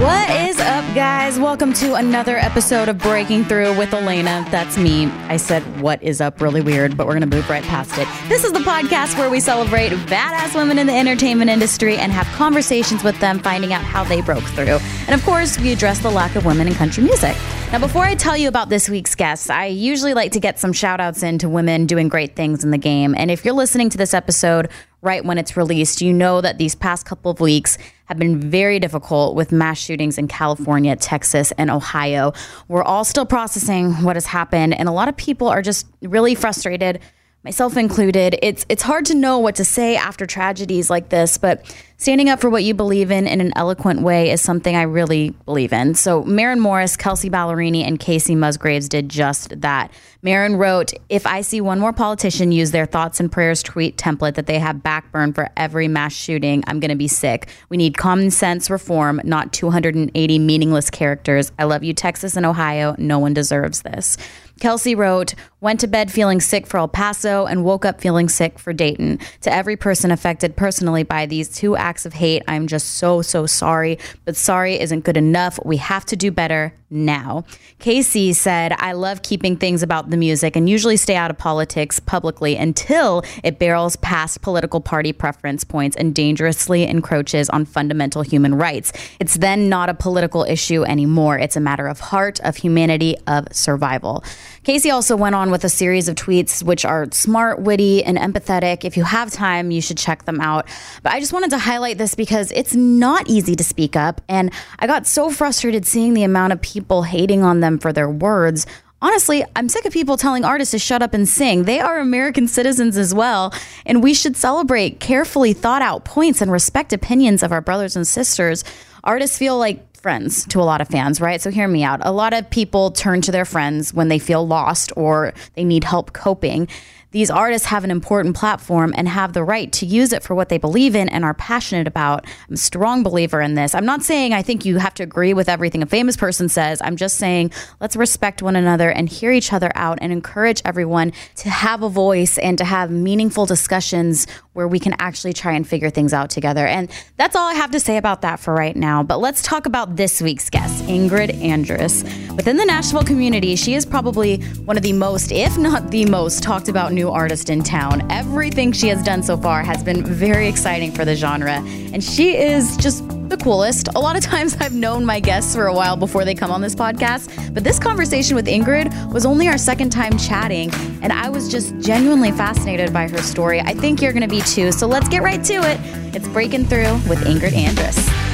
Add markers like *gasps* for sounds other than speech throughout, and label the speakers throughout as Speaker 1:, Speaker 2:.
Speaker 1: What is up, guys? Welcome to another episode of Breaking Through with Elaina. That's me. I said, What is up? Really weird, but we're going to move right past it. This is the podcast where we celebrate badass women in the entertainment industry and have conversations with them, finding out how they broke through. And of course, we address the lack of women in country music. Now, before I tell you about this week's guests, I usually like to get some shout outs in to women doing great things in the game. And if you're listening to this episode, right when it's released, you know that these past couple of weeks have been very difficult with mass shootings in California, Texas, and Ohio. We're all still processing what has happened, and a lot of people are just really frustrated myself included. It's it's hard to know what to say after tragedies like this, but standing up for what you believe in in an eloquent way is something I really believe in. So Maren Morris, Kelsea Ballerini, and Kacey Musgraves did just that. Maren wrote, "If I see one more politician use their thoughts and prayers tweet template that they have backburn for every mass shooting, I'm going to be sick. We need common sense reform, not 280 meaningless characters. I love you, Texas and Ohio. No one deserves this." Kelsea wrote, went to bed feeling sick for El Paso and woke up feeling sick for Dayton. To every person affected personally by these two acts of hate, I'm just so, so sorry. But sorry isn't good enough. We have to do better now. Kacey said, I love keeping things about the music and usually stay out of politics publicly until it barrels past political party preference points and dangerously encroaches on fundamental human rights. It's then not a political issue anymore. It's a matter of heart, of humanity, of survival. Kacey also went on with a series of tweets which are smart, witty, and empathetic. If you have time, you should check them out. But I just wanted to highlight this because it's not easy to speak up. And I got so frustrated seeing the amount of people hating on them for their words. Honestly, I'm sick of people telling artists to shut up and sing. They are American citizens as well, and we should celebrate carefully thought out points and respect opinions of our brothers and sisters. Artists feel like friends to a lot of fans, right? So hear me out. A lot of people turn to their friends when they feel lost or they need help coping. These artists have an important platform and have the right to use it for what they believe in and are passionate about. I'm a strong believer in this. I'm not saying I think you have to agree with everything a famous person says. I'm just saying let's respect one another and hear each other out and encourage everyone to have a voice and to have meaningful discussions where we can actually try and figure things out together. And that's all I have to say about that for right now. But let's talk about this week's guest, Ingrid Andress. Within the Nashville community, she is probably one of the most, if not the most, talked about new artist in town. Everything she has done so far has been very exciting for the genre, and she is just the coolest. A lot of *laughs* times I've known my guests for a while before they come on this podcast, but this conversation with Ingrid was only our second time chatting, and I was just genuinely fascinated by her story. I think you're going to be too, so let's get right to it. It's Breaking Through with Ingrid Andress.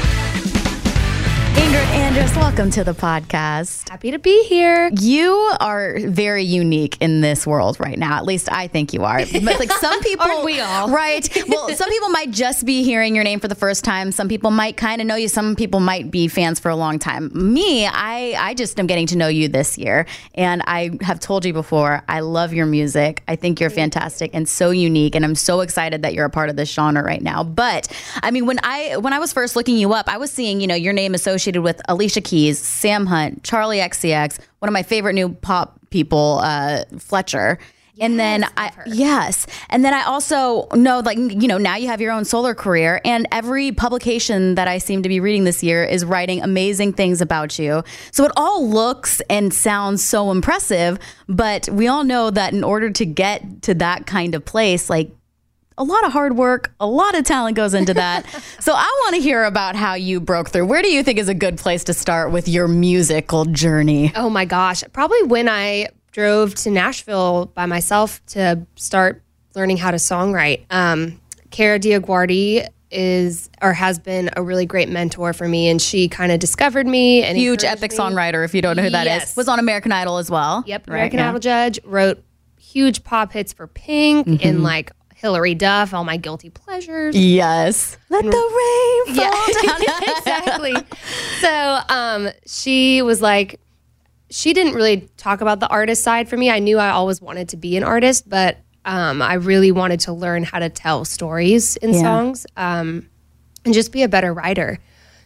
Speaker 1: Andress, welcome to the podcast.
Speaker 2: Happy to be here.
Speaker 1: You are very unique in this world right now. At least I think you are. But like some *laughs* people,
Speaker 2: Aren't we all?
Speaker 1: right? Well, some people might just be hearing your name for the first time. Some people might kind of know you. Some people might be fans for a long time. Me, I I just am getting to know you this year, and I have told you before. I love your music. I think you're fantastic and so unique, and I'm so excited that you're a part of this genre right now. But I mean, when I when I was first looking you up, I was seeing you know your name associated with Alicia Keys, Sam Hunt, Charli XCX, one of my favorite new pop people, uh, Fletcher. and then I
Speaker 2: her.
Speaker 1: yes, and then I also know like you know now you have your own solar career, and every publication that I seem to be reading this year is writing amazing things about you. So it all looks and sounds so impressive, but we all know that in order to get to that kind of place, like a lot of hard work, a lot of talent goes into that. *laughs* so I want to hear about how you broke through. Where do you think is a good place to start with your musical journey?
Speaker 2: Oh my gosh. Probably when I drove to Nashville by myself to start learning how to songwrite. Um, Kara DioGuardi is or has been a really great mentor for me and she kind of discovered me and
Speaker 1: Huge epic
Speaker 2: me.
Speaker 1: songwriter, if you don't know who that is.
Speaker 2: Yes.
Speaker 1: Was on American Idol as well.
Speaker 2: Yep,
Speaker 1: Right,
Speaker 2: American
Speaker 1: yeah.
Speaker 2: Idol judge, wrote huge pop hits for Pink
Speaker 1: Mm-hmm.
Speaker 2: and like Hilary Duff, all my guilty pleasures.
Speaker 1: Yes. Let the rain fall *laughs* down.
Speaker 2: exactly. So um, she was like, she didn't really talk about the artist side for me. I knew I always wanted to be an artist, but um, I really wanted to learn how to tell stories in
Speaker 1: Yeah.
Speaker 2: songs um, and just be a better writer.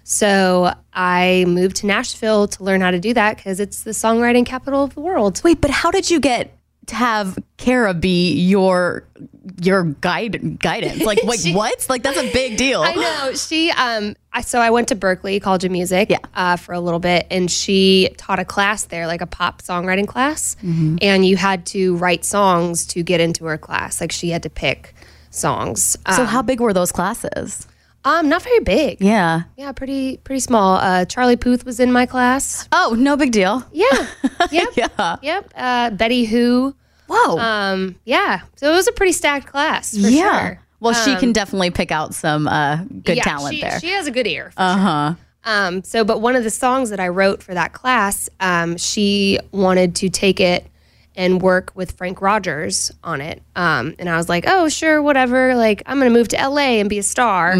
Speaker 2: So I moved to Nashville to learn how to do that because it's the songwriting capital of the world.
Speaker 1: Wait, but how did you get to have Kara be your your guide guidance? Like, *laughs* like what? Like that's a big deal.
Speaker 2: I know she. Um, I, so I went to Berklee College of Music.
Speaker 1: Yeah.
Speaker 2: Uh, for a little bit, and she taught a class there, like a pop songwriting class, and you had to write songs to get into her class. Like she had to pick songs. Um,
Speaker 1: So how big were those classes?
Speaker 2: um, not very big.
Speaker 1: Yeah.
Speaker 2: Yeah, pretty pretty small. Uh, Charlie Puth was in my class.
Speaker 1: Oh, no big deal.
Speaker 2: Yeah. *laughs* Yep.
Speaker 1: Yeah.
Speaker 2: Yep. Uh, Betty Who.
Speaker 1: Whoa.
Speaker 2: Um, yeah. So it was a pretty stacked class for
Speaker 1: yeah.
Speaker 2: sure.
Speaker 1: Well, she can definitely pick out some uh, good
Speaker 2: Yeah,
Speaker 1: talent
Speaker 2: she,
Speaker 1: there.
Speaker 2: She has a good ear.
Speaker 1: Uh huh.
Speaker 2: Um, so, but one of the songs that I wrote for that class, um, she wanted to take it and work with Frank Rogers on it. Um, and I was like, oh, sure, whatever. Like, I'm going to move to LA and be a star.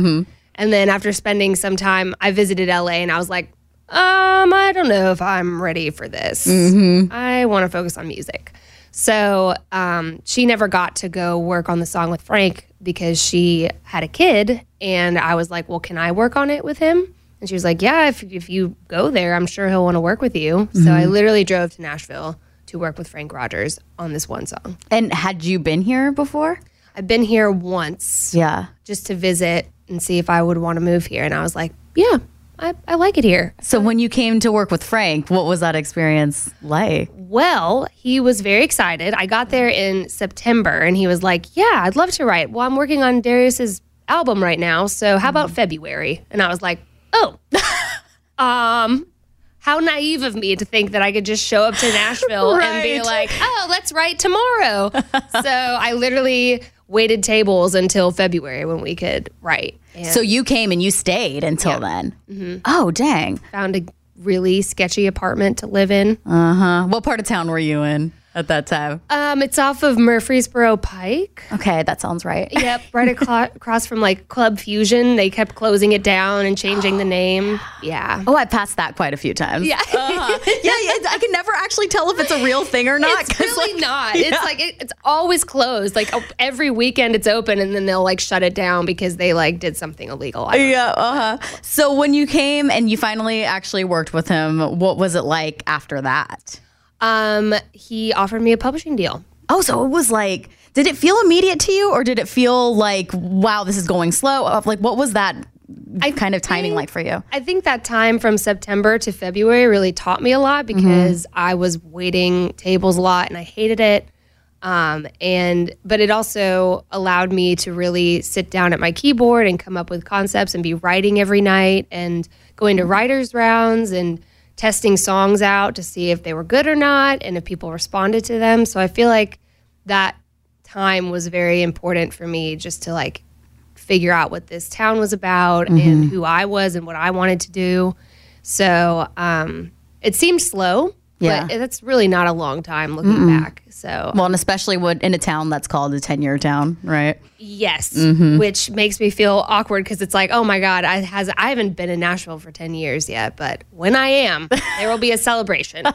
Speaker 2: And then after spending some time, I visited LA and I was like, um, I don't know if I'm ready for this. I want to focus on music. So um, she never got to go work on the song with Frank because she had a kid. And I was like, well, can I work on it with him? And she was like, yeah, if, if you go there, I'm sure he'll want to work with you. So I literally drove to Nashville to work with Frank Rogers on this one song.
Speaker 1: And had you been here before?
Speaker 2: I've been here once
Speaker 1: Yeah.
Speaker 2: just to visit and see if I would want to move here. And I was like, yeah, I, I like it here.
Speaker 1: So when you came to work with Frank, what was that experience like?
Speaker 2: Well, he was very excited. I got there in September and he was like, Yeah, I'd love to write. Well, I'm working on Darius's album right now. So how about February? And I was like, Oh, *laughs* um, how naive of me to think that I could just show up to Nashville and be
Speaker 1: Right.
Speaker 2: like, Oh, let's write tomorrow. *laughs* so I literally waited tables until February when we could write. And
Speaker 1: So you came and you stayed until then. Oh, dang.
Speaker 2: found a really sketchy apartment to live in.
Speaker 1: Uh huh. What part of town were you in at that time?
Speaker 2: Um, it's off of Murfreesboro Pike.
Speaker 1: Okay, that sounds right.
Speaker 2: Yep, right *laughs* aclo- across from like Club Fusion. They kept closing it down and changing the name. *gasps* Yeah.
Speaker 1: Oh, I passed that quite a few times.
Speaker 2: Yeah.
Speaker 1: Uh-huh. *laughs* yeah, *laughs* yeah, I can never actually tell if it's a real thing or not.
Speaker 2: It's
Speaker 1: 'cause,
Speaker 2: really
Speaker 1: like,
Speaker 2: not. It's like it, it's always closed. Like every weekend it's open, and then they'll like shut it down because they like did something illegal. I don't
Speaker 1: Yeah, uh huh. So when you came and you finally actually worked with him, what was it like after that?
Speaker 2: Um, he offered me a publishing deal.
Speaker 1: Oh, so it was like, did it feel immediate to you, or did it feel like, wow, this is going slow? Uh, Like, what was that I kind of timing
Speaker 2: think-
Speaker 1: like for you?
Speaker 2: I think that time from September to February really taught me a lot because I was waiting tables a lot and I hated it. Um, and but it also allowed me to really sit down at my keyboard and come up with concepts and be writing every night and going to writers rounds and testing songs out to see if they were good or not and if people responded to them. So I feel like that time was very important for me just to like figure out what this town was about and who I was and what I wanted to do. So um, it seemed slow,
Speaker 1: Yeah.
Speaker 2: but that's really not a long time looking back. So
Speaker 1: Well, and especially what in a town that's called a 10 year town, right?
Speaker 2: Yes,
Speaker 1: Mm-hmm.
Speaker 2: which makes me feel awkward because it's like, oh my god, I has I haven't been in Nashville for ten years yet, but when I am, there will be a celebration. *laughs*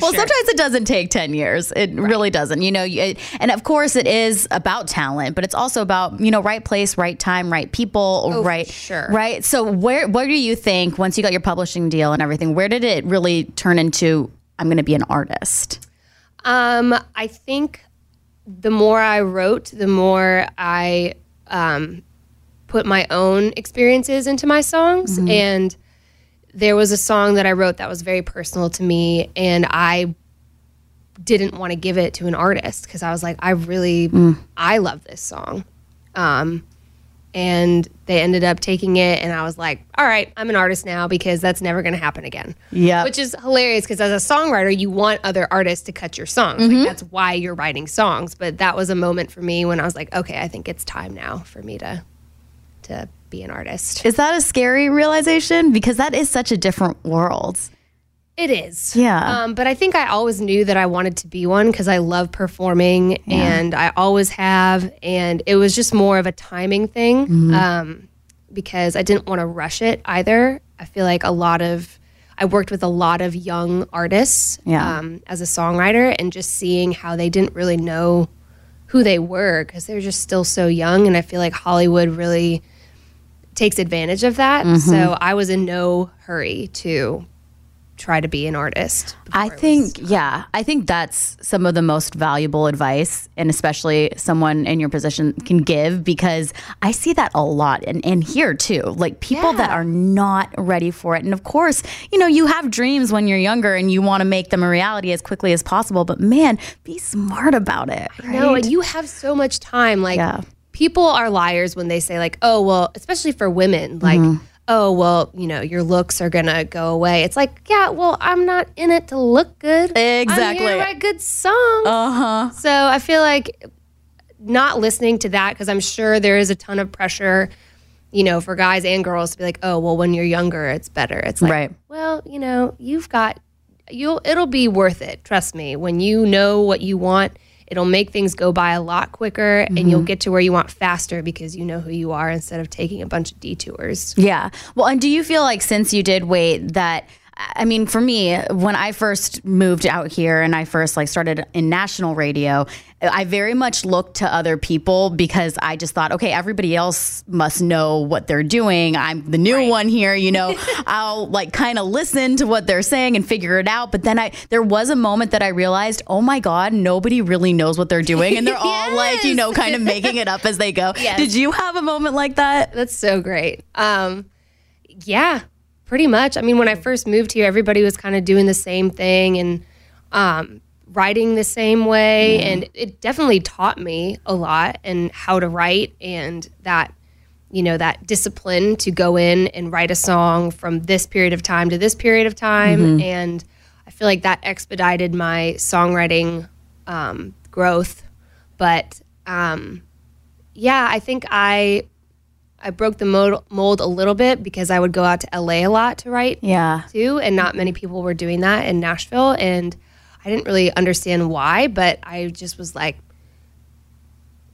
Speaker 1: Well,
Speaker 2: sure.
Speaker 1: sometimes it doesn't take 10 years. It really doesn't. You know, it, and of course it is about talent, but it's also about, you know, right place, right time, right people,
Speaker 2: Oh,
Speaker 1: right
Speaker 2: sure.
Speaker 1: Right? So where where do you think once you got your publishing deal and everything, where did it really turn into I'm going to be an artist?
Speaker 2: Um, I think the more I wrote, the more I um, put my own experiences into my songs. And there was a song that I wrote that was very personal to me, and I didn't want to give it to an artist because I was like, I really, I love this song. Um, and they ended up taking it, and I was like, all right, I'm an artist now because that's never going to happen again.
Speaker 1: Yeah.
Speaker 2: Which is hilarious because as a songwriter, you want other artists to cut your songs. Like mm-hmm. that's why you're writing songs. But that was a moment for me when I was like, okay, I think it's time now for me to to be an artist.
Speaker 1: Is that a scary realization because that is such a different world.
Speaker 2: It is.
Speaker 1: Yeah.
Speaker 2: Um, but I think I always knew that I wanted to be one because I love performing and I always have. And it was just more of a timing thing
Speaker 1: Mm-hmm.
Speaker 2: um, because I didn't want to rush it either. I feel like a lot of, I worked with a lot of young artists
Speaker 1: Yeah.
Speaker 2: um, as a songwriter and just seeing how they didn't really know who they were because they're just still so young. And I feel like Hollywood really takes advantage of that.
Speaker 1: Mm-hmm.
Speaker 2: So I was in no hurry to try to be an artist.
Speaker 1: I think, yeah, I think that's some of the most valuable advice, and especially someone in your position can give because I see that a lot and, and here too. Like people that are not ready for it. And of course, you know, you have dreams when you're younger and you want to make them a reality as quickly as possible, but man, be smart about it. Right?
Speaker 2: No, and you have so much time. Like
Speaker 1: Yeah.
Speaker 2: people are liars when they say like, "Oh, well," especially for women, like,
Speaker 1: Mm-hmm.
Speaker 2: "Oh, well, you know, your looks are gonna go away." It's like, yeah, well, I'm not in it to look good. Exactly. I'm here to write good songs.
Speaker 1: Uh huh.
Speaker 2: So I feel like not listening to that because I'm sure there is a ton of pressure, you know, for guys and girls to be like, "Oh, well, when you're younger, it's better." It's like,
Speaker 1: Right.
Speaker 2: well, you know, you've got you'll it'll be worth it. Trust me. When you know what you want, it'll make things go by a lot quicker and you'll mm-hmm. get to where you want faster because you know who you are instead of taking a bunch of detours.
Speaker 1: Yeah. Well, and do you feel like since you did wait that I mean, for me, when I first moved out here and I first like started in national radio, I very much looked to other people because I just thought, okay, everybody else must know what they're doing. I'm the new one here, you know. *laughs* I'll like kind of listen to what they're saying and figure it out. But then I there was a moment that I realized, oh my God, nobody really knows what they're doing. And they're all like, you *laughs* know, kind of making it up as they go. *laughs*
Speaker 2: Yes.
Speaker 1: Did you have a moment like that?
Speaker 2: That's so great. Um, yeah, pretty much. I mean, when I first moved here, everybody was kind of doing the same thing and um, writing the same way. And it definitely taught me a lot and how to write and that, you know, that discipline to go in and write a song from this period of time to this period of time. And I feel like that expedited my songwriting um, growth. But um, yeah, I think I I broke the mold, mold a little bit because I would go out to LA a lot to write
Speaker 1: Yeah.
Speaker 2: too, and not many people were doing that in Nashville, and I didn't really understand why, but I just was like,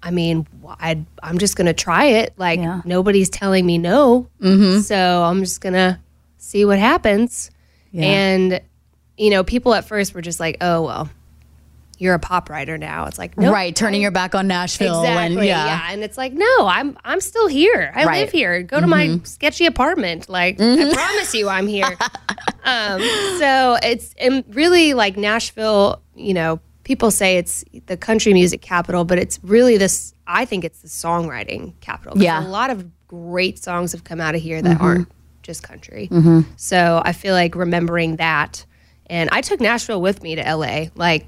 Speaker 2: I mean, I'd, I'm just gonna try it. Like
Speaker 1: Yeah.
Speaker 2: nobody's telling me no, mm-hmm. so I'm just gonna see what happens. And you know, people at first were just like, "Oh well, you're a pop writer now." It's like, no,
Speaker 1: Right, turning your back on Nashville
Speaker 2: Exactly.
Speaker 1: and
Speaker 2: yeah.
Speaker 1: yeah.
Speaker 2: And it's like, no, I'm I'm still here. I
Speaker 1: Right.
Speaker 2: live here. Go to my sketchy apartment. Like I promise you I'm here. *laughs* um, so it's and really like Nashville, you know, people say it's the country music capital, but it's really this I think it's the songwriting capital.
Speaker 1: Yeah.
Speaker 2: A lot of great songs have come out of here that aren't just country.
Speaker 1: Mm-hmm.
Speaker 2: So I feel like remembering that and I took Nashville with me to LA. Like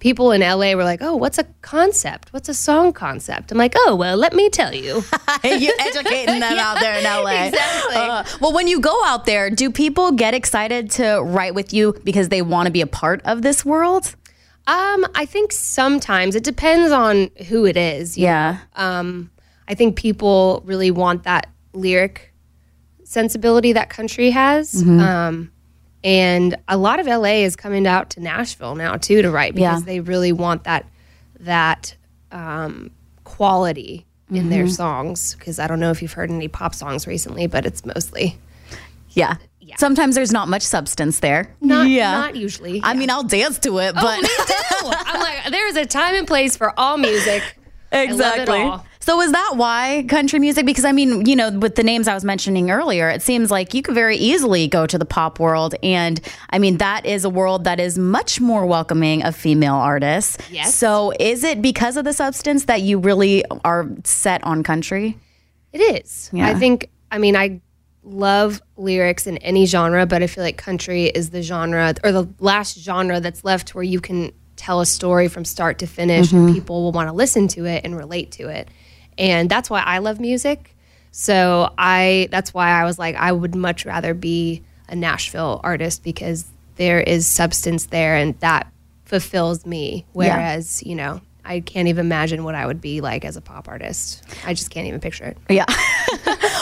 Speaker 2: people in LA were like, "Oh, what's a concept? What's a song concept?" I'm like, "Oh, well, let me tell you." *laughs*
Speaker 1: You're educating them *laughs* out there in LA.
Speaker 2: Exactly.
Speaker 1: Uh, well, when you go out there, do people get excited to write with you because they want to be a part of this world?
Speaker 2: um, I think sometimes it depends on who it is. you
Speaker 1: Yeah.
Speaker 2: Um, I think people really want that lyric sensibility that country has.
Speaker 1: Mm-hmm.
Speaker 2: Um, and a lot of LA is coming out to Nashville now too to write because
Speaker 1: Yeah.
Speaker 2: they really want that that um, quality in
Speaker 1: Mm-hmm.
Speaker 2: their songs. Because I don't know if you've heard any pop songs recently, but it's mostly
Speaker 1: yeah. Sometimes there's not much substance there.
Speaker 2: not
Speaker 1: yeah.
Speaker 2: not usually.
Speaker 1: I mean, I'll dance to it, but
Speaker 2: me too. I'm like, there's a time and place for all music. *laughs*
Speaker 1: exactly. So is that why country music? Because I mean, you know, with the names I was mentioning earlier, it seems like you could very easily go to the pop world, and I mean, that is a world that is much more welcoming of female artists.
Speaker 2: Yes.
Speaker 1: So is it because of the substance that you really are set on country?
Speaker 2: It is.
Speaker 1: Yeah.
Speaker 2: I think. I mean, I love lyrics in any genre, but I feel like country is the genre or the last genre that's left where you can tell a story from start to finish, and mm-hmm. people will want to listen to it and relate to it. And that's why I love music. So I. That's why I was like, I would much rather be a Nashville artist because there is substance there, and that fulfills me. Whereas, you know. I can't even imagine what I would be like as a pop artist. I just can't even picture it.
Speaker 1: Yeah.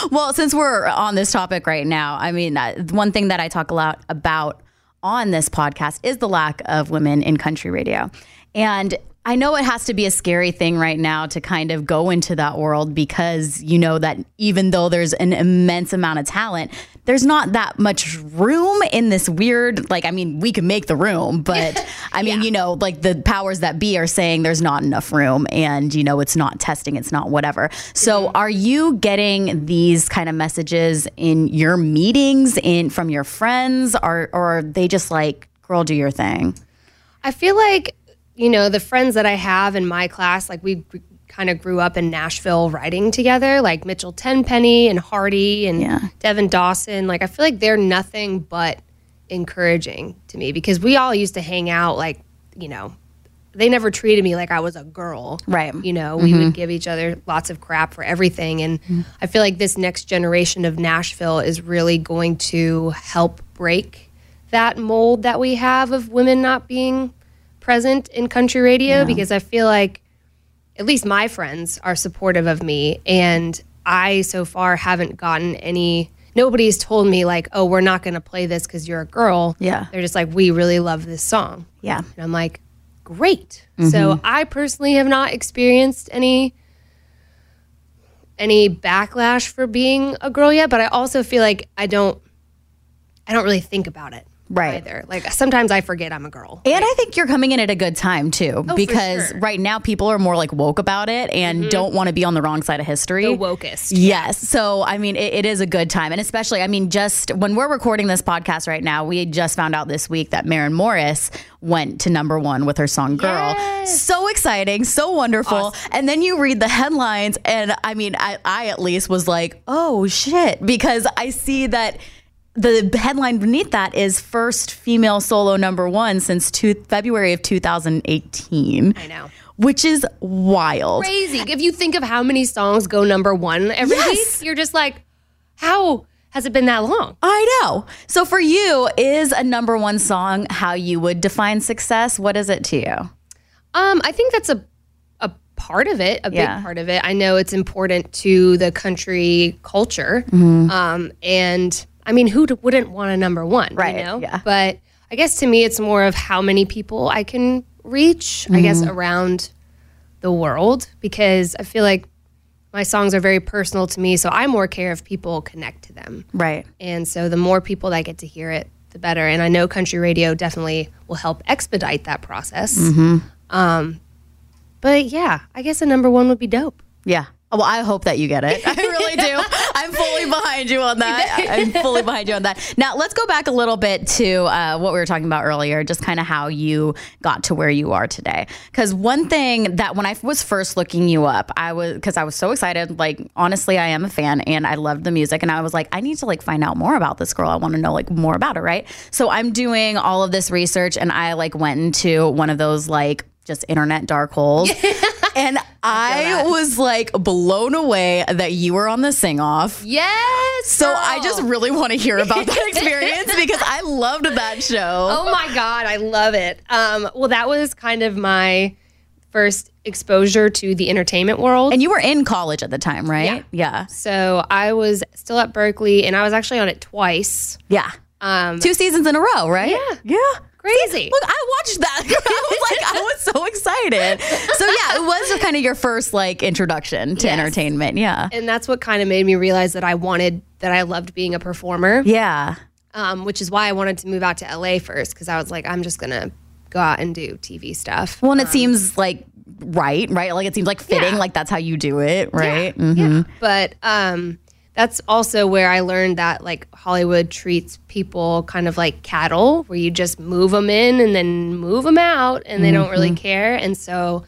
Speaker 1: *laughs* well, since we're on this topic right now, I mean, uh, one thing that I talk a lot about on this podcast is the lack of women in country radio. And I know it has to be a scary thing right now to kind of go into that world because you know that even though there's an immense amount of talent, there's not that much room in this weird, like, I mean, we can make the room, but *laughs* I mean, you know, like the powers that be are saying there's not enough room and, you know, it's not testing, it's not whatever. So mm-hmm. are you getting these kind of messages in your meetings in from your friends or, or are they just like, girl, do your thing?
Speaker 2: I feel like, you know, the friends that I have in my class, like we kind of grew up in Nashville writing together, like Mitchell Tenpenny and Hardy and
Speaker 1: Yeah.
Speaker 2: Devin Dawson. Like I feel like they're nothing but encouraging to me because we all used to hang out like, you know, they never treated me like I was a girl.
Speaker 1: Right.
Speaker 2: You know, we would mm-hmm. give each other lots of crap for everything. And mm-hmm. I feel like this next generation of Nashville is really going to help break that mold that we have of women not being present in country radio because I feel like at least my friends are supportive of me and I so far haven't gotten any nobody's told me like oh we're not going to play this cuz you're a girl.
Speaker 1: Yeah.
Speaker 2: They're just like we really love this song.
Speaker 1: Yeah.
Speaker 2: And I'm like great. So mm-hmm. I personally have not experienced any any backlash for being a girl yet, but I also feel like I don't I don't really think about it
Speaker 1: Right.
Speaker 2: either. Like sometimes I forget I'm a girl.
Speaker 1: And I think you're coming in at a good time too, oh, because
Speaker 2: sure.
Speaker 1: right now people are more like woke about it and mm-hmm. don't want to be on the wrong side of history.
Speaker 2: The wokest.
Speaker 1: Yes. So, I mean, it, it is a good time. And especially, I mean, just when we're recording this podcast right now, we just found out this week that Maren Morris went to number one with her song Girl.
Speaker 2: Yes.
Speaker 1: So exciting, so wonderful. And then you read the headlines, and I mean, I, I at least was like, oh shit, because I see that. The headline beneath that is first female solo number one since two, February of 2018.
Speaker 2: I know.
Speaker 1: Which is wild.
Speaker 2: Crazy. If you think of how many songs go number 1 every
Speaker 1: Yes.
Speaker 2: week, you're just like how has it been that long?
Speaker 1: I know. So for you, is a number one song how you would define success? What is it to you?
Speaker 2: Um, I think that's a a part of it, a
Speaker 1: Yeah.
Speaker 2: big part of it. I know it's important to the country culture,
Speaker 1: Mm-hmm.
Speaker 2: um, and I mean, who wouldn't want a number one,
Speaker 1: Right,
Speaker 2: You know,
Speaker 1: yeah.
Speaker 2: but I guess to me, it's more of how many people I can reach. I guess
Speaker 1: Mm-hmm.
Speaker 2: around the world because I feel like my songs are very personal to me, so I more care if people connect to them.
Speaker 1: Right.
Speaker 2: And so the more people that get to hear it, the better. And I know country radio definitely will help expedite that process. Hmm. Um, but yeah, I guess a number one would be dope.
Speaker 1: Yeah. Well, I hope that you get it. I really do. *laughs* I'm fully behind you on that. I'm fully behind you on that. Now, let's go back a little bit to uh, what we were talking about earlier, just kind of how you got to where you are today. Because one thing that when I was first looking you up, I was, because I was so excited. Like, honestly, I am a fan and I loved the music. And I was like, I need to like find out more about this girl. I want to know like more about her. Right. So I'm doing all of this research and I like went into one of those like, just internet dark holes. *laughs* and I, was like blown away that you were on the sing off.
Speaker 2: Yes.
Speaker 1: So I just really want to hear about that *laughs* experience because I loved that show.
Speaker 2: oh my God, I love it. Um, well, that was kind of my first exposure to the entertainment world.
Speaker 1: And you were in college at the time, right? Yeah.
Speaker 2: so I was still at Berklee and I was actually on it twice.
Speaker 1: Yeah.
Speaker 2: Um,
Speaker 1: Two seasons in a row, right?
Speaker 2: Yeah.
Speaker 1: Yeah.
Speaker 2: Crazy.
Speaker 1: Look, I watched that. *laughs* I was like, I was so excited. So yeah, it was kind of your first like introduction to
Speaker 2: Yes.
Speaker 1: entertainment. Yeah.
Speaker 2: and that's what kind of made me realize that I wanted, that I loved being a performer.
Speaker 1: Yeah.
Speaker 2: um, which is why I wanted to move out to LA first because I was like, I'm just gonna go out and do TV stuff.
Speaker 1: Well, and it seems like right, right? Like it seems like fitting,
Speaker 2: Yeah.
Speaker 1: like that's how you do it, right? Mhm.
Speaker 2: Yeah, but um, that's also where I learned that like Hollywood treats people kind of like cattle, where you just move them in and then move them out, and they don't really care. And so,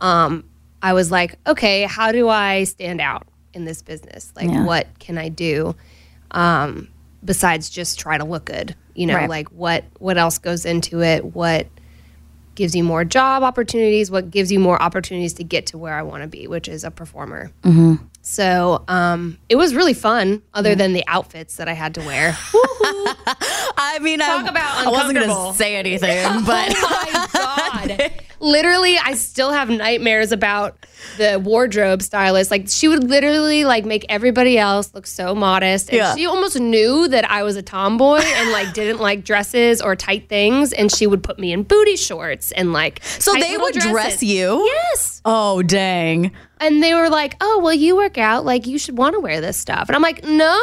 Speaker 2: um, I was like, okay, how do I stand out in this business? Like,
Speaker 1: Yeah.
Speaker 2: what can I do? Um, besides just try to look good, you know,
Speaker 1: Right.
Speaker 2: like what what else goes into it? What gives you more job opportunities? What gives you more opportunities to get to where I want to be, which is a performer? So um, it was really fun, other than the outfits that I had to wear. *laughs*
Speaker 1: I mean,
Speaker 2: Talk
Speaker 1: I,
Speaker 2: about
Speaker 1: I wasn't going to say anything, *laughs* but
Speaker 2: oh my god! *laughs* literally, I still have nightmares about the wardrobe stylist. Like she would literally like make everybody else look so modest, and
Speaker 1: Yeah.
Speaker 2: she almost knew that I was a tomboy and like didn't like dresses or tight things, and she would put me in booty shorts and like.
Speaker 1: So
Speaker 2: tight
Speaker 1: they
Speaker 2: little
Speaker 1: would dress you?
Speaker 2: Yes.
Speaker 1: Oh, dang.
Speaker 2: And they were like, "Oh, well, you work out. Like, you should want to wear this stuff." And I'm like, "No."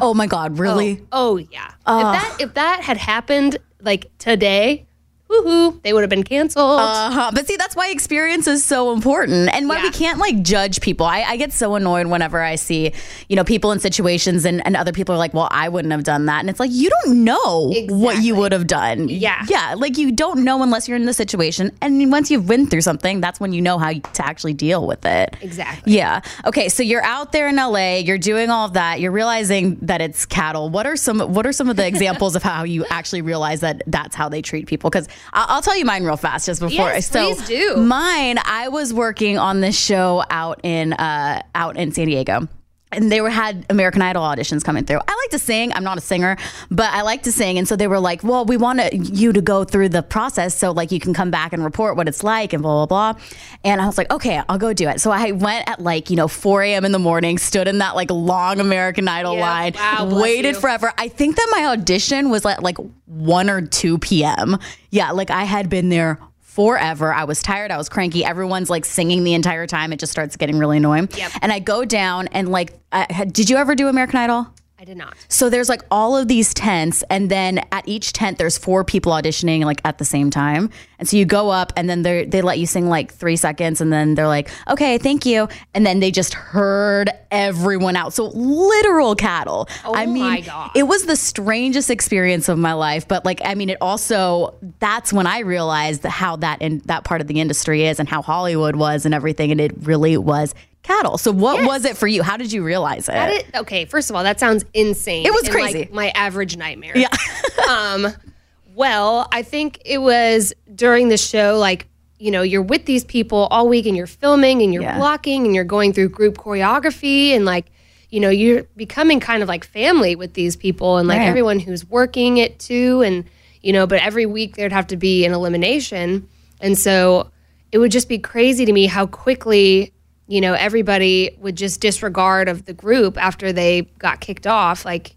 Speaker 1: Oh my God, really?
Speaker 2: Oh, oh yeah. if that if that had happened like today, woohoo, they would have been canceled.
Speaker 1: Uh-huh. But see, that's why experience is so important and why we can't like judge people. I, I get so annoyed whenever I see, you know, people in situations and, and other people are like, well, I wouldn't have done that. And it's like, you don't know what you would have done.
Speaker 2: Yeah.
Speaker 1: Yeah. Like you don't know unless you're in the situation. And once you've been through something, that's when you know how to actually deal with it.
Speaker 2: Exactly.
Speaker 1: Yeah. Okay. So you're out there in LA. You're doing all of that. You're realizing that it's cattle. What are some What are some of the examples of how you actually realize that that's how they treat people? Because I'll, I'll tell you mine real fast, just before.
Speaker 2: Yes,
Speaker 1: so
Speaker 2: please do.
Speaker 1: Mine. I was working on this show out in uh, out in San Diego. And they were had American Idol auditions coming through. I like to sing. I'm not a singer, but I like to sing. And so they were like, "Well, we want to, you to go through the process, so like you can come back and report what it's like, and blah blah blah." And I was like, "Okay, I'll go do it." So I went at like you know 4 a.m. in the morning, stood in that like long American Idol
Speaker 2: Yeah.
Speaker 1: line,
Speaker 2: Wow,
Speaker 1: waited forever. I think that my audition was at like 1 or 2 p.m. Yeah, like I had been there forever. I was tired. I was cranky. Everyone's like singing the entire time. It just starts getting really annoying.
Speaker 2: Yep.
Speaker 1: And I go down and like, I did you ever do American Idol?
Speaker 2: I did not.
Speaker 1: So there's like all of these tents, and then at each tent there's four people auditioning like at the same time. And so you go up, and then they they let you sing like three seconds, and then they're like, "Okay, thank you," and then they just herd everyone out. So literal cattle. Oh I mean,
Speaker 2: my God.
Speaker 1: it was the strangest experience of my life. But like, I mean, it also that's when I realized how that in that part of the industry is, and how Hollywood was, and everything, and it really was cattle. So what was it for you? How did you realize it?
Speaker 2: Okay, first of all, that sounds insane.
Speaker 1: It was crazy.
Speaker 2: Like my average nightmare.
Speaker 1: Yeah. *laughs*
Speaker 2: um, well, I think it was during the show, like, you know, you're with these people all week and you're filming and you're
Speaker 1: Yeah.
Speaker 2: blocking and you're going through group choreography and like, you know, you're becoming kind of like family with these people and like
Speaker 1: Right.
Speaker 2: everyone who's working it too. And, you know, but every week there'd have to be an elimination. And so it would just be crazy to me how quickly, you know, everybody would just disregard of the group after they got kicked off. Like,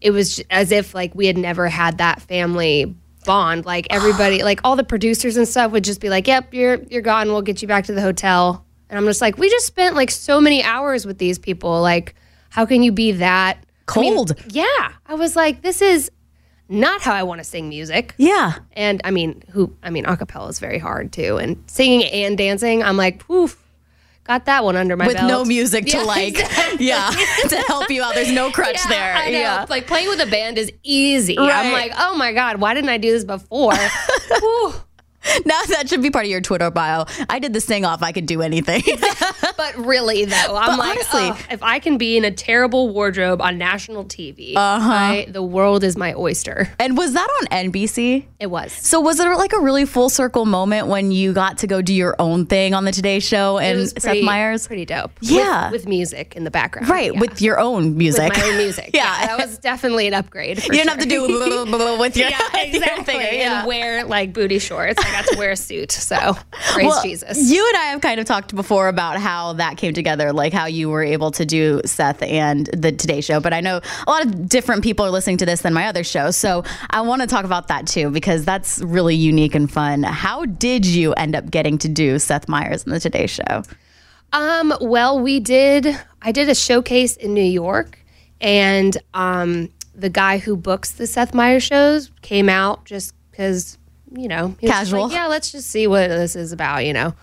Speaker 2: it was as if like we had never had that family bond. Like everybody, like all the producers and stuff would just be like, "Yep, you're you're gone. We'll get you back to the hotel." And I'm just like, we just spent like so many hours with these people. Like, how can you be that I mean,
Speaker 1: Cold.
Speaker 2: yeah, I was like, this is not how I want to sing music.
Speaker 1: yeah.
Speaker 2: And I mean, who? I mean, acapella is very hard too, and singing and dancing. I'm like, poof, got that one under my
Speaker 1: with
Speaker 2: belt.
Speaker 1: no music to
Speaker 2: Yeah, *laughs*
Speaker 1: like
Speaker 2: exactly.
Speaker 1: yeah *laughs* to help you out there's no crutch
Speaker 2: Yeah,
Speaker 1: there
Speaker 2: I know.
Speaker 1: yeah
Speaker 2: Like playing with a band is easy. I'm like, oh my God, why didn't I do this before? *laughs* *laughs*
Speaker 1: Now that should be part of your twitter bio i did this thing off i could do anything *laughs*
Speaker 2: But really, though, I'm
Speaker 1: But
Speaker 2: like,
Speaker 1: honestly-
Speaker 2: "Ugh, if I can be in a terrible wardrobe on national TV, uh-huh. I, the world is my oyster.
Speaker 1: and was that on nbc
Speaker 2: It was.
Speaker 1: so was it like a really full circle moment when you got to go do your own thing on the today show and
Speaker 2: was
Speaker 1: seth meyers
Speaker 2: pretty dope.
Speaker 1: Yeah.
Speaker 2: with, with music in the background.
Speaker 1: right
Speaker 2: yeah.
Speaker 1: with your own music
Speaker 2: With my own music. *laughs*
Speaker 1: Yeah.
Speaker 2: that was definitely an upgrade.
Speaker 1: You didn't have to do blah, blah, blah, with your,
Speaker 2: Yeah,
Speaker 1: with your
Speaker 2: exactly.
Speaker 1: yeah.
Speaker 2: And wear like booty shorts. I got to wear a suit. So *laughs* praise
Speaker 1: Well,
Speaker 2: Jesus.
Speaker 1: You and I have kind of talked before about how that came together, like how you were able to do Seth and the Today Show. But I know a lot of different people are listening to this than my other show. So I want to talk about that too, because that's really unique and fun. How did you end up getting to do Seth Meyers in the Today Show?
Speaker 2: Um, well, we did. I did a showcase in New York, and um, the guy who books the Seth Meyers shows came out just because you know
Speaker 1: Casual.
Speaker 2: like, yeah, let's just see what this is about, you know.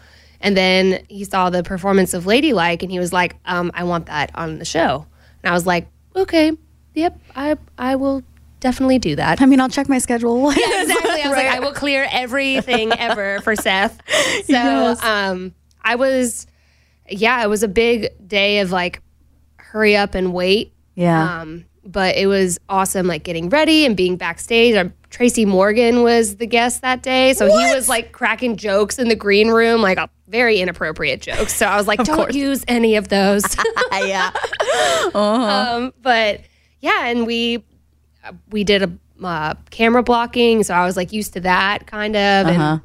Speaker 2: And then he saw the performance of Ladylike, and he was like, um, "I want that on the show." And I was like, "Okay, yep, I I will definitely do that."
Speaker 1: I mean, I'll check my schedule.
Speaker 2: Yeah, *laughs* exactly. I was like, I will clear everything *laughs* ever for Seth. So
Speaker 1: Yes.
Speaker 2: um, I was, yeah, it was a big day of like, hurry up and wait.
Speaker 1: Yeah.
Speaker 2: Um, but it was awesome, like getting ready and being backstage. Uh, Tracy Morgan was the guest that day, so he was like cracking jokes in the green room, like very inappropriate jokes. So I was like, don't
Speaker 1: course.
Speaker 2: use any of those. *laughs*
Speaker 1: yeah. *laughs*
Speaker 2: um, but yeah, and we we did a uh, camera blocking, so I was like used to that kind of.
Speaker 1: Uh-huh.
Speaker 2: And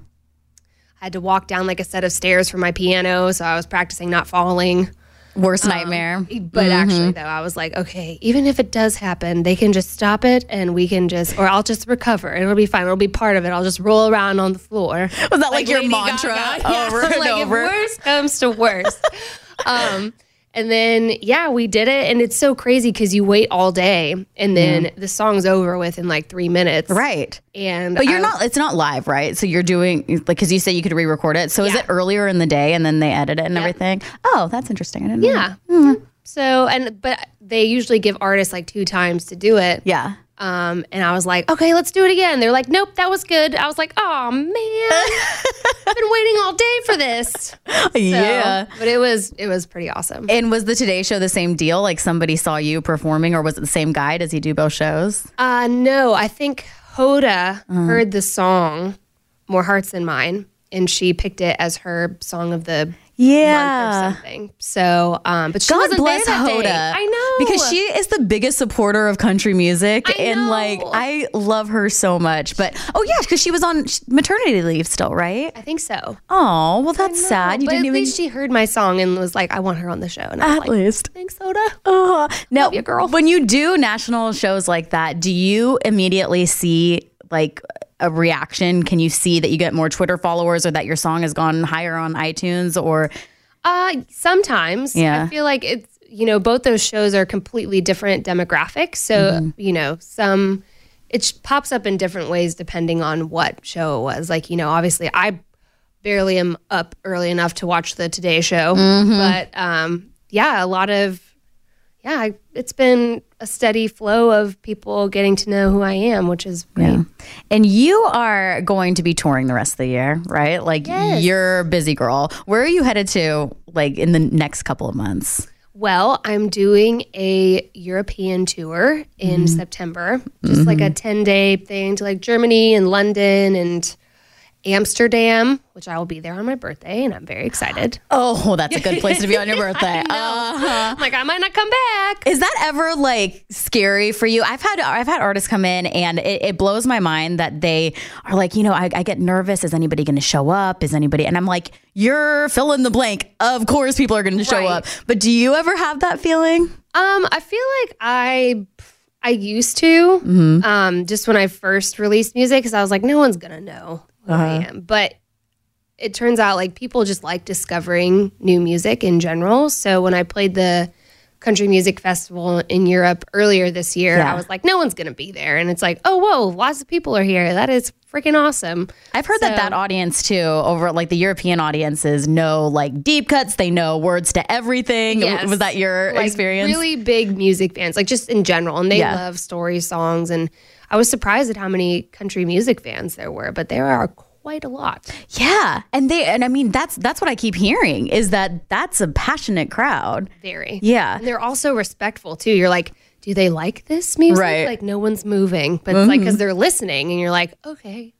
Speaker 2: I had to walk down like a set of stairs for my piano, so I was practicing not falling.
Speaker 1: Worst nightmare.
Speaker 2: But actually, though, I was like, okay, even if it does happen, they can just stop it and we can just, or I'll just recover. And it'll be fine. It'll be part of it. I'll just roll around on the floor.
Speaker 1: Was that like, your
Speaker 2: Lady
Speaker 1: mantra
Speaker 2: Gaga. Yeah,
Speaker 1: over
Speaker 2: I'm
Speaker 1: and
Speaker 2: like,
Speaker 1: over?
Speaker 2: If worst comes to worst. *laughs* um, and then, yeah, we did it. And it's so crazy because you wait all day and then the song's over with in like three minutes.
Speaker 1: Right.
Speaker 2: And
Speaker 1: But you're
Speaker 2: I-
Speaker 1: not, it's not live, right? So you're doing, like, because you say you could re record it. So is it earlier in the day and then they edit it and everything? Oh, that's interesting. I didn't know.
Speaker 2: Yeah.
Speaker 1: Mm-hmm.
Speaker 2: So, and, but they usually give artists like two times to do it.
Speaker 1: Yeah.
Speaker 2: Um, and I was like, okay, let's do it again. They're like, nope, that was good. I was like, oh man, I've been waiting all day for this. *laughs* So,
Speaker 1: yeah.
Speaker 2: but it was it was pretty awesome.
Speaker 1: And was the Today Show the same deal? Like somebody saw you performing, or was it the same guy? Does he do both shows?
Speaker 2: Uh, no, I think Hoda
Speaker 1: Uh-huh.
Speaker 2: heard the song "More Hearts Than Mine," and she picked it as her song of the month or something. So, um, but she
Speaker 1: God
Speaker 2: wasn't
Speaker 1: bless
Speaker 2: there that
Speaker 1: Hoda.
Speaker 2: day. I know
Speaker 1: because she is the biggest supporter of country music,
Speaker 2: I
Speaker 1: and
Speaker 2: know.
Speaker 1: like I love her so much. But oh yeah, because she was on maternity leave still, right?
Speaker 2: I think so.
Speaker 1: Oh well, that's sad. You
Speaker 2: but
Speaker 1: didn't
Speaker 2: at
Speaker 1: even
Speaker 2: least she heard my song and was like, "I want her on the show." And I
Speaker 1: at
Speaker 2: like,
Speaker 1: least.
Speaker 2: "Thanks, Hoda."
Speaker 1: Oh, now,
Speaker 2: you, girl.
Speaker 1: when you do national shows like that, do you immediately see like a reaction? Can you see that you get more Twitter followers, or that your song has gone higher on iTunes, or
Speaker 2: Uh, sometimes.
Speaker 1: Yeah.
Speaker 2: I feel like it's, you know, both those shows are completely different demographics. So,
Speaker 1: Mm-hmm.
Speaker 2: you know, some, it pops up in different ways depending on what show it was. Like, you know, obviously I barely am up early enough to watch the Today Show.
Speaker 1: Mm-hmm.
Speaker 2: But um, yeah, a lot of, yeah, I, it's been a steady flow of people getting to know who I am, which is great.
Speaker 1: Yeah. And you are going to be touring the rest of the year, right? Like
Speaker 2: Yes.
Speaker 1: you're a busy girl. Where are you headed to like in the next couple of months?
Speaker 2: Well, I'm doing a European tour in
Speaker 1: Mm-hmm.
Speaker 2: September, just like a 10 day thing to like Germany and London and Amsterdam, which I will be there on my birthday, and I'm very excited. *gasps*
Speaker 1: Oh, that's a good place to be on your *laughs* birthday. Uh,
Speaker 2: I'm like, I might not come back.
Speaker 1: is that ever like scary for you? I've had I've had artists come in and it, it blows my mind that they are like, you know, I, I get nervous. Is anybody going to show up? Is anybody? And I'm like, you're fill in the blank. Of course, people are going to show
Speaker 2: Right.
Speaker 1: up. But do you ever have that feeling?
Speaker 2: Um, I feel like I I used to
Speaker 1: Mm-hmm.
Speaker 2: um, just when I first released music because I was like, no one's gonna know who I
Speaker 1: Uh-huh.
Speaker 2: am. But it turns out like people just like discovering new music in general. So when I played the country music festival in Europe earlier this year,
Speaker 1: Yeah.
Speaker 2: I was like, no one's gonna be there, and it's like, oh whoa, lots of people are here. That is freaking awesome.
Speaker 1: I've heard that
Speaker 2: So-
Speaker 1: that audience too, over like the European audiences, know like deep cuts. They know words to everything.
Speaker 2: Yes.
Speaker 1: Was that your
Speaker 2: like
Speaker 1: experience?
Speaker 2: really big music fans, like just in general, and they
Speaker 1: Yeah.
Speaker 2: love story songs. And I was surprised at how many country music fans there were, but there are quite a lot.
Speaker 1: Yeah, and they and I mean that's that's what I keep hearing is that that's a passionate crowd.
Speaker 2: Very,
Speaker 1: Yeah.
Speaker 2: And they're also respectful too. You're like, do they like this music?
Speaker 1: Right. Mm-hmm.
Speaker 2: Like no one's moving, but it's like because they're listening, and you're like, okay,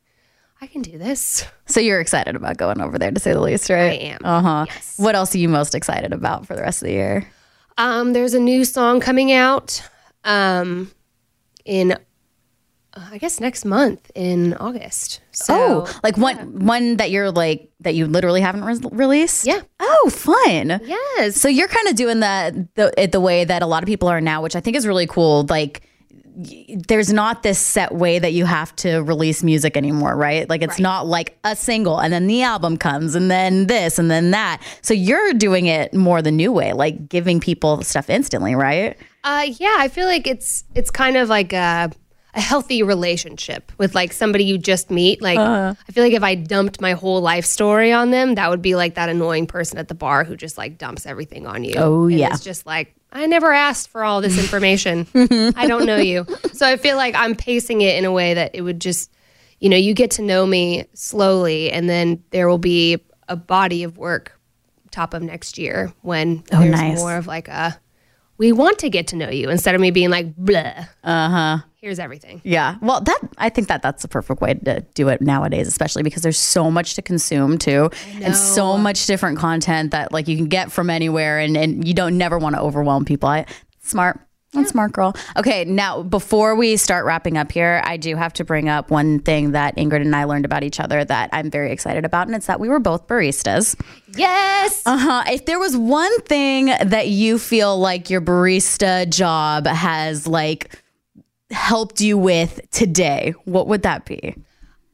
Speaker 2: I can do this.
Speaker 1: So you're excited about going over there to say the least, right?
Speaker 2: I am.
Speaker 1: Uh huh.
Speaker 2: Yes.
Speaker 1: What else are you most excited about for the rest of the year?
Speaker 2: Um, there's a new song coming out um, in, I guess, next month in August. So,
Speaker 1: oh, like one one that you're like that you literally haven't re- released.
Speaker 2: Yeah.
Speaker 1: Oh, fun.
Speaker 2: yes.
Speaker 1: So you're kind of doing that the it- the way that a lot of people are now, which I think is really cool. Like y- there's not this set way that you have to release music anymore, right? Like it's not like a single and then the album comes and then this and then that. So you're doing it more the new way, like giving people stuff instantly, right?
Speaker 2: Uh, yeah, I feel like it's it's kind of like a, a healthy relationship with like somebody you just meet. Like
Speaker 1: Uh-huh.
Speaker 2: I feel like if I dumped my whole life story on them, that would be like that annoying person at the bar who just like dumps everything on you.
Speaker 1: Oh,
Speaker 2: And
Speaker 1: yeah.
Speaker 2: it's just like I never asked for all this *laughs* information. I don't know you, so I feel like I'm pacing it in a way that it would just, you know, you get to know me slowly, and then there will be a body of work top of next year when there's
Speaker 1: Oh, nice.
Speaker 2: more of like a we want to get to know you instead of me being like blah
Speaker 1: Uh huh.
Speaker 2: Here's everything
Speaker 1: Yeah. Well, that I think that that's the perfect way to do it nowadays, especially because there's so much to consume too, and so much different content that like you can get from anywhere, and and you don't never want to overwhelm people. I smart. That's smart girl. Okay, now before we start wrapping up here, I do have to bring up one thing that Ingrid and I learned about each other that I'm very excited about, and it's that we were both baristas.
Speaker 2: Yes.
Speaker 1: Uh huh. If there was one thing that you feel like your barista job has like helped you with today, what would that be?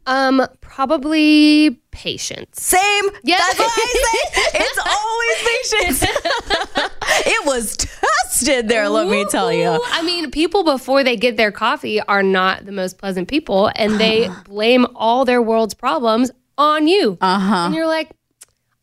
Speaker 2: Um, probably patience.
Speaker 1: Same.
Speaker 2: Yeah.
Speaker 1: That's what I say. *laughs* It's always patience. *laughs* it was tested there, let me tell you.
Speaker 2: I mean, people before they get their coffee are not the most pleasant people, and they *gasps* blame all their world's problems on you. Uh
Speaker 1: Uh-huh.
Speaker 2: huh. And you're like,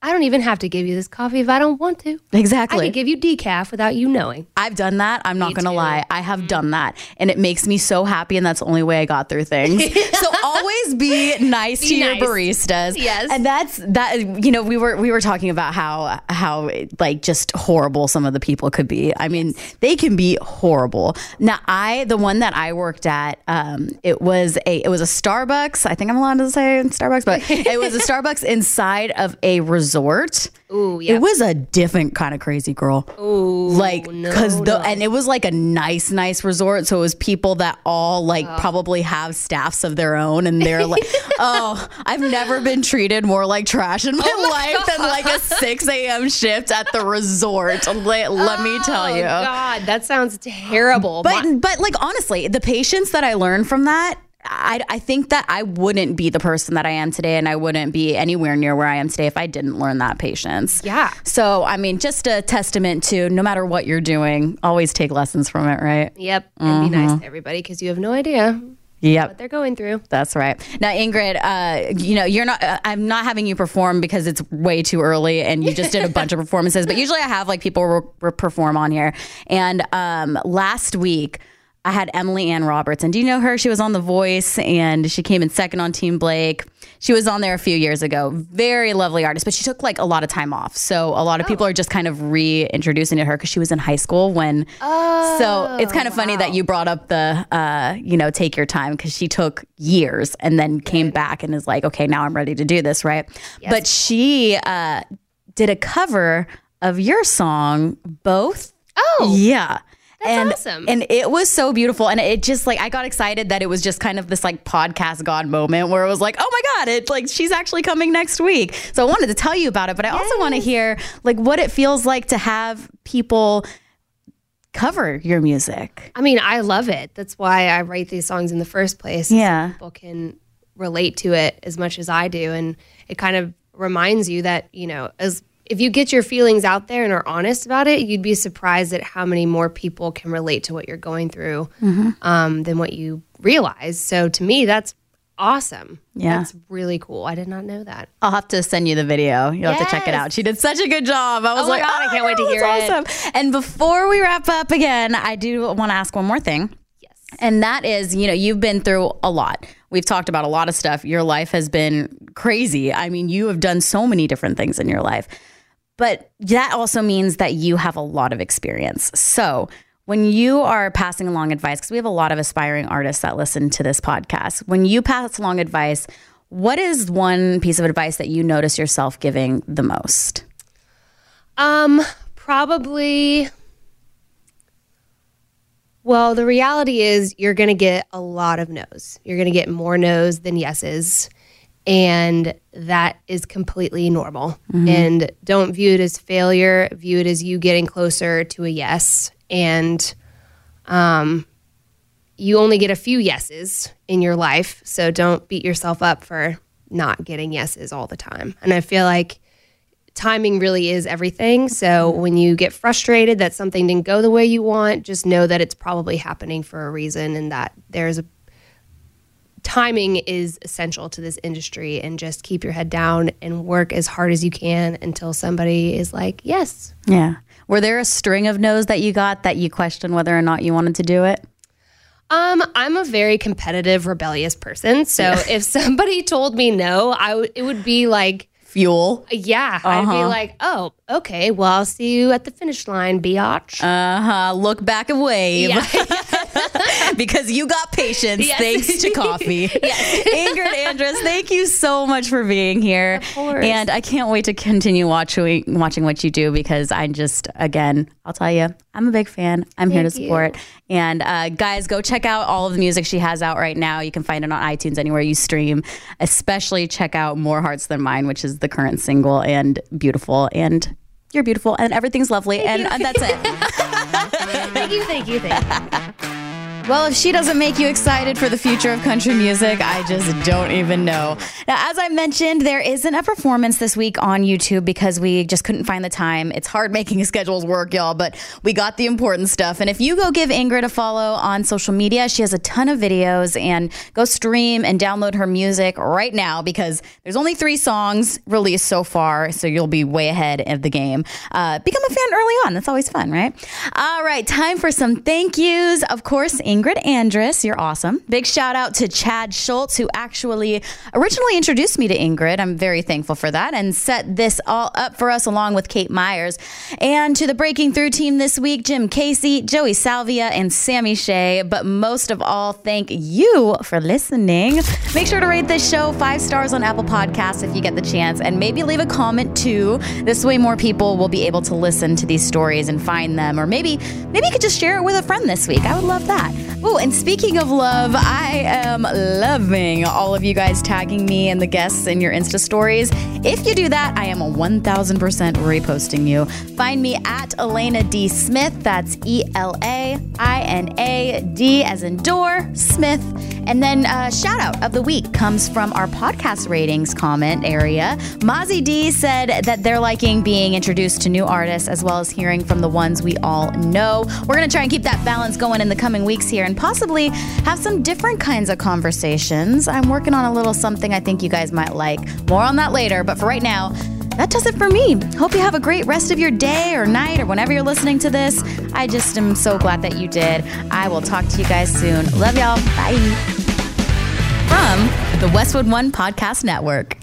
Speaker 2: I don't even have to give you this coffee if I don't want to.
Speaker 1: Exactly.
Speaker 2: I could give you decaf without you knowing.
Speaker 1: I've done that. I'm not going to. Lie. I have done that. And it makes me so happy. And that's the only way I got through things. *laughs* so always be nice to your baristas.
Speaker 2: Yes.
Speaker 1: And that's that, you know, we were, we were talking about how, how like just horrible some of the people could be. I mean, they can be horrible. Now, I, the one that I worked at, um, it was a, it was a Starbucks. I think I'm allowed to say Starbucks, but *laughs* it was a Starbucks inside of a resort.
Speaker 2: Ooh, yeah.
Speaker 1: It was a different kind of crazy girl.
Speaker 2: Ooh,
Speaker 1: Like,
Speaker 2: no,
Speaker 1: because the
Speaker 2: no.
Speaker 1: and it was like a nice, nice resort. So it was people that all like oh. probably have staffs of their own, and they're like, *laughs* "Oh, I've never been treated more like trash in oh my,
Speaker 2: Oh
Speaker 1: life than like a six a.m. shift at the resort." Let, let me oh, tell
Speaker 2: Oh,
Speaker 1: you.
Speaker 2: God, that sounds terrible.
Speaker 1: But
Speaker 2: My-
Speaker 1: but like honestly, the patience that I learned from that. I, I think that I wouldn't be the person that I am today, and I wouldn't be anywhere near where I am today if I didn't learn that patience.
Speaker 2: Yeah.
Speaker 1: So, I mean, just a testament to no matter what you're doing, always take lessons from it, right?
Speaker 2: yep, and be
Speaker 1: Mm-hmm.
Speaker 2: nice to everybody because you have no idea
Speaker 1: Yep.
Speaker 2: what they're going through.
Speaker 1: That's right. Now, Ingrid, uh, you know, you're not, uh, I'm not having you perform because it's way too early and you just did a bunch of *laughs* performances, but usually I have like people re- re- perform on here. And um, last week, I had Emily Ann Roberts. And do you know her? She was on The Voice and she came in second on Team Blake. She was on there a few years ago. Very lovely artist, but she took like a lot of time off. So a lot of people are just kind of reintroducing to her because she was in high school when. so it's kind of funny that you brought up the, uh, you know, take your time because she took years and then came back and is like, okay, now I'm ready to do this, right? But she uh, did a cover of your song, Both.
Speaker 2: Oh,
Speaker 1: Yeah. And,
Speaker 2: awesome.
Speaker 1: And it was so beautiful. And it just like, I got excited that it was just kind of this like podcast God moment where it was like, oh my God, it's like she's actually coming next week. So I wanted to tell you about it, but I also want to hear like what it feels like to have people cover your music.
Speaker 2: I mean, I love it. That's why I write these songs in the first place. so
Speaker 1: Yeah.
Speaker 2: people can relate to it as much as I do, and it kind of reminds you that you know, as if you get your feelings out there and are honest about it, you'd be surprised at how many more people can relate to what you're going through
Speaker 1: Mm-hmm.
Speaker 2: um, than what you realize. So to me, that's awesome.
Speaker 1: Yeah.
Speaker 2: that's really cool. I did not know that.
Speaker 1: I'll have to send you the video. You'll have to check it out. She did such a good job. I was
Speaker 2: Oh
Speaker 1: like,
Speaker 2: God, I can't wait to
Speaker 1: that's
Speaker 2: hear it."
Speaker 1: awesome. And before we wrap up again, I do want to ask one more thing.
Speaker 2: Yes.
Speaker 1: And that is, you know, you've been through a lot. We've talked about a lot of stuff. Your life has been crazy. I mean, you have done so many different things in your life. But that also means that you have a lot of experience. So, when you are passing along advice, because we have a lot of aspiring artists that listen to this podcast, when you pass along advice, what is one piece of advice that you notice yourself giving the most?
Speaker 2: Um, probably. Well, the reality is you're going to get a lot of no's. You're going to get more no's than yeses. And that is completely normal. And don't view it as failure, view it as you getting closer to a yes. And um, you only get a few yeses in your life. So don't beat yourself up for not getting yeses all the time. And I feel like timing really is everything. So when you get frustrated that something didn't go the way you want, just know that it's probably happening for a reason and that there's a timing is essential to this industry and just keep your head down and work as hard as you can until somebody is like, "Yes."
Speaker 1: Yeah. Were there a string of no's that you got that you questioned whether or not you wanted to do it?
Speaker 2: Um, I'm a very competitive, rebellious person. So if somebody told me no, I it would be like
Speaker 1: Fuel.
Speaker 2: yeah, I'd be like, "Oh, okay. Well, I'll see you at the finish line, biatch."
Speaker 1: Uh huh. Look back and wave.
Speaker 2: yeah. *laughs* *laughs*
Speaker 1: because you got patience
Speaker 2: Yes.
Speaker 1: thanks to *laughs* coffee. Ingrid Andress, thank you so much for being here.
Speaker 2: Of course.
Speaker 1: And I can't wait to continue watching watching what you do because I just again, I'll tell you, I'm a big fan. I'm here to
Speaker 2: Thank you.
Speaker 1: support. And uh, guys, go check out all of the music she has out right now. You can find it on iTunes anywhere you stream. Especially check out More Hearts Than Mine, which is the current single and beautiful and you're beautiful and everything's lovely and, and that's it. *laughs*
Speaker 2: Thank you, thank you, thank you.
Speaker 1: Well, if she doesn't make you excited for the future of country music, I just don't even know. Now, as I mentioned, there isn't a performance this week on YouTube because we just couldn't find the time. It's hard *laughs* making schedules work, y'all, but we got the important stuff. And if you go give Ingrid a follow on social media, she has a ton of videos and go stream and download her music right now because there's only three songs released so far, so you'll be way ahead of the game. Uh, become a fan early on. That's always fun, right? All right, time for some thank yous. Of course, Ingrid Andress, you're awesome. Big shout out to Chad Schultz, who actually originally introduced me to Ingrid. I'm very thankful for that and set this all up for us along with Kate Myers. And to the Breaking Through team this week, Jim Casey, Joey Salvia, and Sammy Shea. But most of all, thank you for listening. Make sure to rate this show five stars on Apple Podcasts if you get the chance, and maybe leave a comment too. This way, more people will be able to listen to these stories and find them. Or maybe, maybe you could just share it with a friend this week. I would love that. Oh, and speaking of love, I am loving all of you guys tagging me and the guests in your Insta stories. If you do that, I am 1000% reposting you. Find me at Elaina D. Smith. That's E L A I N A D as in door, Smith. And then uh, shout out of the week comes from our podcast ratings comment area. Mozzie D said that they're liking being introduced to new artists as well as hearing from the ones we all know. We're going to try and keep that balance going in the coming weeks here and possibly have some different kinds of conversations. I'm working on a little something I think you guys might like. More on that later, but for right now, that does it for me. Hope you have a great rest of your day or night or whenever you're listening to this. I just am so glad that you did. I will talk to you guys soon. Love y'all. Bye. From the Westwood One Podcast Network.